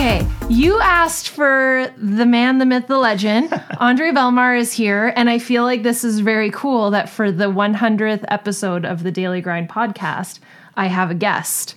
Okay, you asked for the man, the myth, the legend. Andre Belmar is here, and I feel like this is very cool that for the 100th episode of the Daily Grind podcast, I have a guest.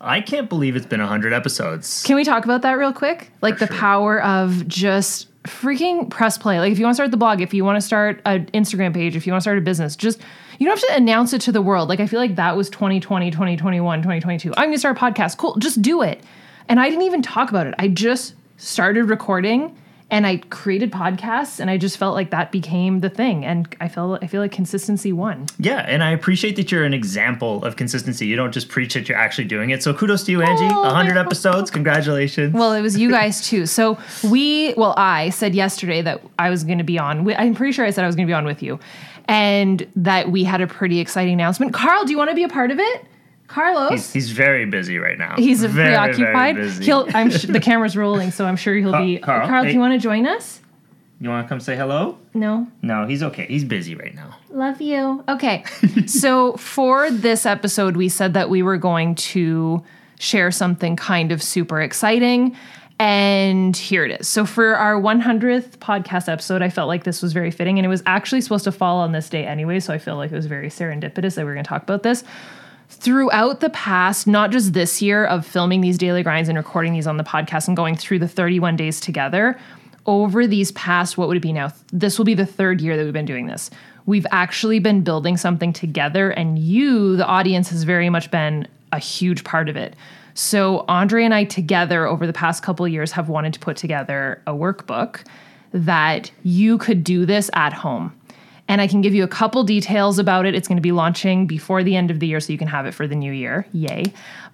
I can't believe it's been 100 episodes. Can we talk about that real quick? Like For the sure. power of just freaking press play. Like if you want to start the blog, if you want to start an Instagram page, if you want to start a business, just you don't have to announce it to the world. Like I feel like that was 2020, 2021, 2022. I'm going to start a podcast. Cool. Just do it. And I didn't even talk about it. I just started recording and I created podcasts and I just felt like that became the thing and I felt I feel like consistency won. Yeah, and I appreciate that you're an example of consistency. You don't just preach it, you're actually doing it. So kudos to you, Angie. Oh, 100 episodes. Congratulations. Well, it was you guys too. So we, well, I said yesterday that I was going to be on. I'm pretty sure I said I was going to be on with you, and that we had a pretty exciting announcement. Carl, do you want to be a part of it? Carlos, he's, he's very busy right now. he's, very, preoccupied. Very. He'll. I'm. Sh- the camera's rolling, so I'm sure he'll Carl- be. Carl, Carl, do you want to join us? you want to come say hello? No. No, he's okay. He's busy right now. Love you. Okay. so for this episode, we said that we were going to share something kind of super exciting. And here it is. So for our 100th podcast episode, I felt like this was very fitting. And it was actually supposed to fall on this day anyway. So I feel like it was very serendipitous that we were going to talk about this. Throughout the past, not just this year of filming these daily grinds and recording these on the podcast and going through the 31 days together, over these past, what would it be now? This will be the third year that we've been doing this. We've actually been building something together, and you, the audience, has very much been a huge part of it. So, Andre and I together over the past couple years have wanted to put together a workbook that you could do this at home. And I can give you a couple details about it. It's going to be launching before the end of the year, so you can have it for the new year. Yay.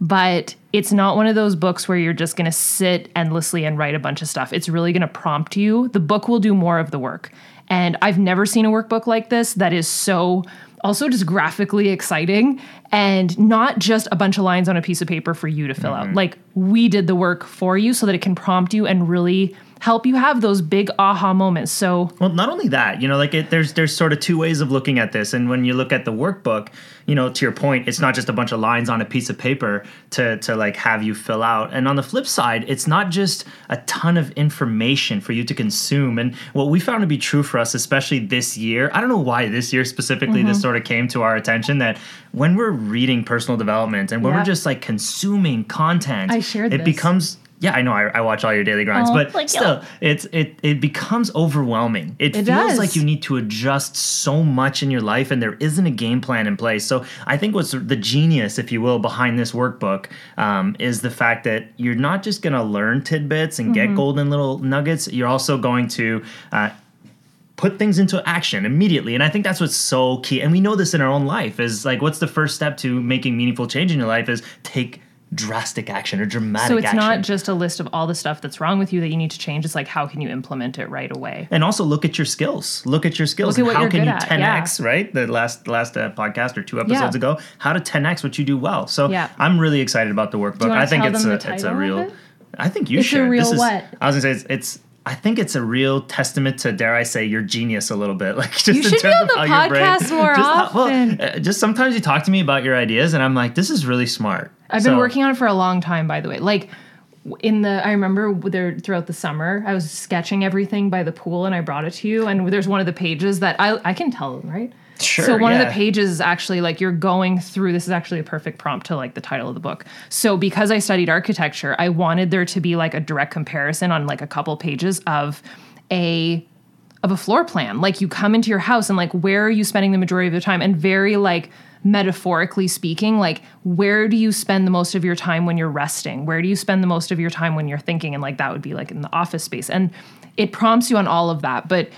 But it's not one of those books where you're just going to sit endlessly and write a bunch of stuff. It's really going to prompt you. The book will do more of the work. And I've never seen a workbook like this that is so also just graphically exciting and not just a bunch of lines on a piece of paper for you to fill out. Mm-hmm. Like we did the work for you so that it can prompt you and really help you have those big aha moments. So Well, not only that, you know, like it, there's there's sort of two ways of looking at this, and when you look at the workbook, you know, to your point, it's not just a bunch of lines on a piece of paper to to like have you fill out. And on the flip side, it's not just a ton of information for you to consume. And what we found to be true for us, especially this year, I don't know why this year specifically, Mm-hmm. this sort of came to our attention that when we're reading personal development and when Yeah. we're just like consuming content, I shared it this. becomes yeah, I know. I, I watch all your daily grinds, Oh, but you. still, it's it it becomes overwhelming. It, It feels does. like you need to adjust so much in your life, and there isn't a game plan in place. So I think what's the genius, if you will, behind this workbook um, is the fact that you're not just going to learn tidbits and Mm-hmm. get golden little nuggets. You're also going to uh, put things into action immediately and i think that's what's so key and we know this in our own life is like what's the first step to making meaningful change in your life is take drastic action or dramatic So it's action not just a list of all the stuff that's wrong with you that you need to change. It's like how can you implement it right away? and also look at your skills look at your skills Look at how can you at, 10x right the last last uh, podcast or two episodes Yeah. ago how to 10x what you do well so Yeah. i'm really excited about the workbook i think it's a it's a real it? i think you It's a should real this is what? i was gonna say it's, it's I think it's a real testament to, dare I say, your genius a little bit. Like just You in should be on the how brain- podcast more just how- well, often. uh, just sometimes you talk to me about your ideas, and I'm like, this is really smart. I've been So- working on it for a long time, by the way. Like in the, I remember there throughout the summer, I was sketching everything by the pool, and I brought it to you. And there's one of the pages that I I can tell them, right? Sure, So one of the pages is actually like you're going through. This is actually a perfect prompt to like the title of the book. So because I studied architecture, I wanted there to be like a direct comparison on like a couple pages of a of a floor plan. Like you come into your house and like where are you spending the majority of your time? And very like metaphorically speaking, like where do you spend the most of your time when you're resting? Where do you spend the most of your time when you're thinking? And like that would be like in the office space. And it prompts you on all of that. But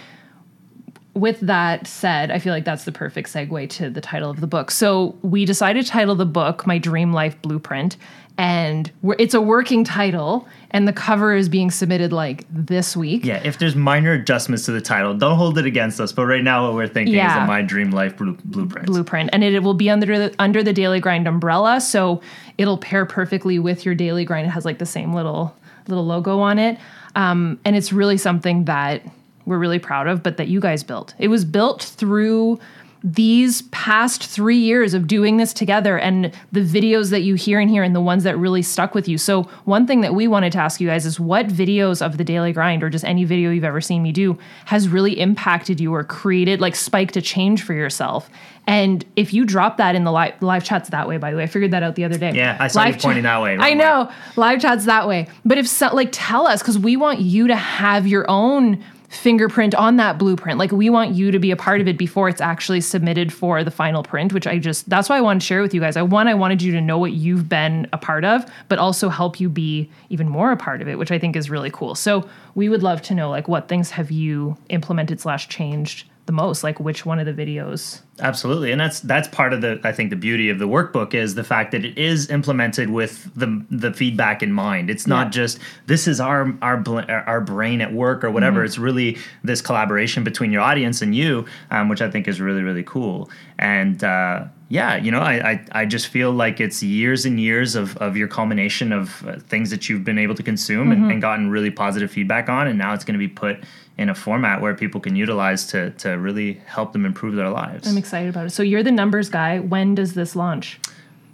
with that said, I feel like that's the perfect segue to the title of the book. So we decided to title the book My Dream Life Blueprint. And we're, it's a working title, and the cover is being submitted like this week. Yeah, if there's minor adjustments to the title, don't hold it against us. But right now, what we're thinking is a My Dream Life blue- blueprint. blueprint and it, it will be under the under the daily grind umbrella so it'll pair perfectly with your daily grind it has like the same little little logo on it um, and it's really something that we're really proud of but that you guys built it was built through these past three years of doing this together and the videos that you hear in here and the ones that really stuck with you. So, one thing that we wanted to ask you guys is what videos of the daily grind or just any video you've ever seen me do has really impacted you or created, like, spiked a change for yourself? And if you drop that in the live, live chats that way, by the way, I figured that out the other day. Yeah, I saw live you pointing that way. I know live chats that way. But if so, like, tell us because we want you to have your own fingerprint on that blueprint. Like we want you to be a part of it before it's actually submitted for the final print, which I just that's why I want to share with you guys. I one I wanted you to know what you've been a part of, but also help you be even more a part of it, which I think is really cool. So we would love to know like what things have you implemented slash changed the most? Like which one of the videos? Absolutely, and that's that's part of the I think the beauty of the workbook is the fact that it is implemented with the the feedback in mind. It's not yeah. just this is our our our brain at work or whatever. Mm-hmm. It's really this collaboration between your audience and you, um, which I think is really really cool. And uh, yeah, you know, I, I, I just feel like it's years and years of, of your culmination of uh, things that you've been able to consume mm-hmm. and, and, gotten really positive feedback on, and now it's going to be put in a format where people can utilize to to really help them improve their lives. Excited about it. So you're the numbers guy. When does this launch?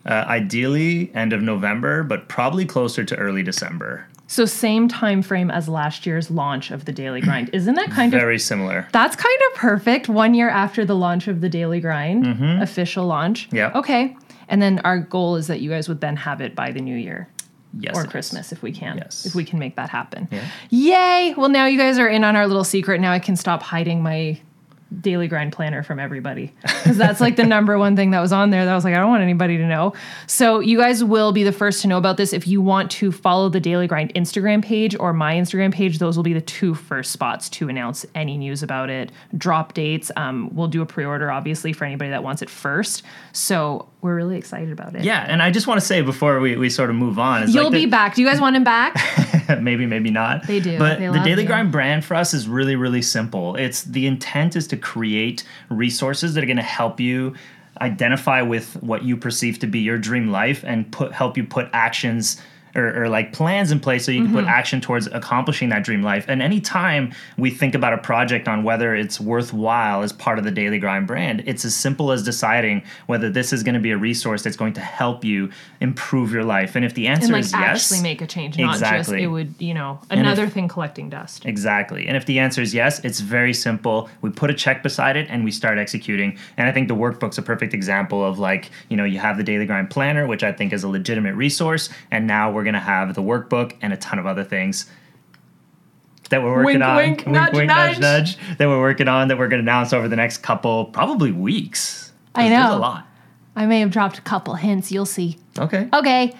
Uh, ideally, end of November, but probably closer to early December. So same time frame as last year's launch of the Daily Grind. Isn't that kind very of very similar? That's kind of perfect. One year after the launch of the Daily Grind, mm-hmm. official launch. Yeah. Okay. And then our goal is that you guys would then have it by the new year. Yes, or Christmas if we can. Yes. If we can make that happen. Yeah. Yay! Well, now you guys are in on our little secret. Now I can stop hiding my daily grind planner from everybody. Because that's like the number one thing that was on there that I was like I don't want anybody to know. So you guys will be the first to know about this. If you want to follow the daily grind Instagram page or my Instagram page those will be the two first spots to announce any news about it. Drop dates um, we'll do a pre-order obviously for anybody that wants it first. So we're really excited about it. Yeah and I just want to say before we, we sort of move on you'll like be back. Do you guys want him back maybe maybe not. They do. But they the daily you. grind brand for us is really really simple. It's the intent is to create resources that are going to help you identify with what you perceive to be your dream life and put help you put actions or, or, like plans in place so you can mm-hmm. put action towards accomplishing that dream life. And anytime we think about a project on whether it's worthwhile as part of the daily grind brand, it's as simple as deciding whether this is going to be a resource that's going to help you improve your life. And if the answer and like is yes, actually make a change, not exactly. just it would, you know, another if, thing collecting dust. Exactly. And if the answer is yes, it's very simple. We put a check beside it and we start executing. And I think the workbook's a perfect example of like, you know, you have the daily grind planner, which I think is a legitimate resource, and now we're we're going to have the workbook and a ton of other things that we're working wink, on. Wink, wink, nudge, wink, nudge. nudge, That we're working on that we're going to announce over the next couple, probably weeks. I know. There's a lot. I may have dropped a couple hints. You'll see. Okay. Okay.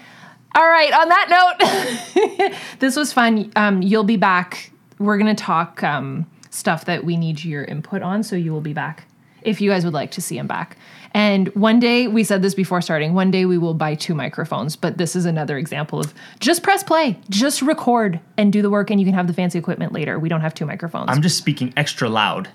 All right. On that note, this was fun. Um, you'll be back. We're going to talk um, stuff that we need your input on, so you will be back if you guys would like to see him back. And one day, we said this before starting, one day we will buy two microphones, but this is another example of just press play, just record and do the work, and you can have the fancy equipment later. We don't have two microphones. I'm just speaking extra loud.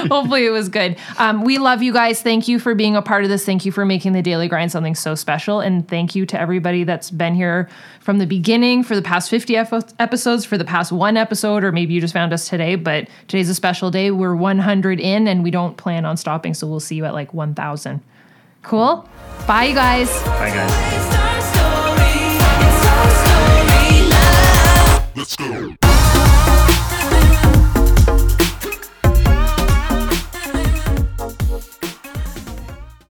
Hopefully, it was good. Um, we love you guys. Thank you for being a part of this. Thank you for making the Daily Grind something so special. And thank you to everybody that's been here from the beginning for the past 50 episodes, for the past one episode, or maybe you just found us today. But today's a special day. We're 100 in and we don't plan on stopping. So we'll see you at like 1,000. Cool? Bye, you guys. Bye, guys. Let's go.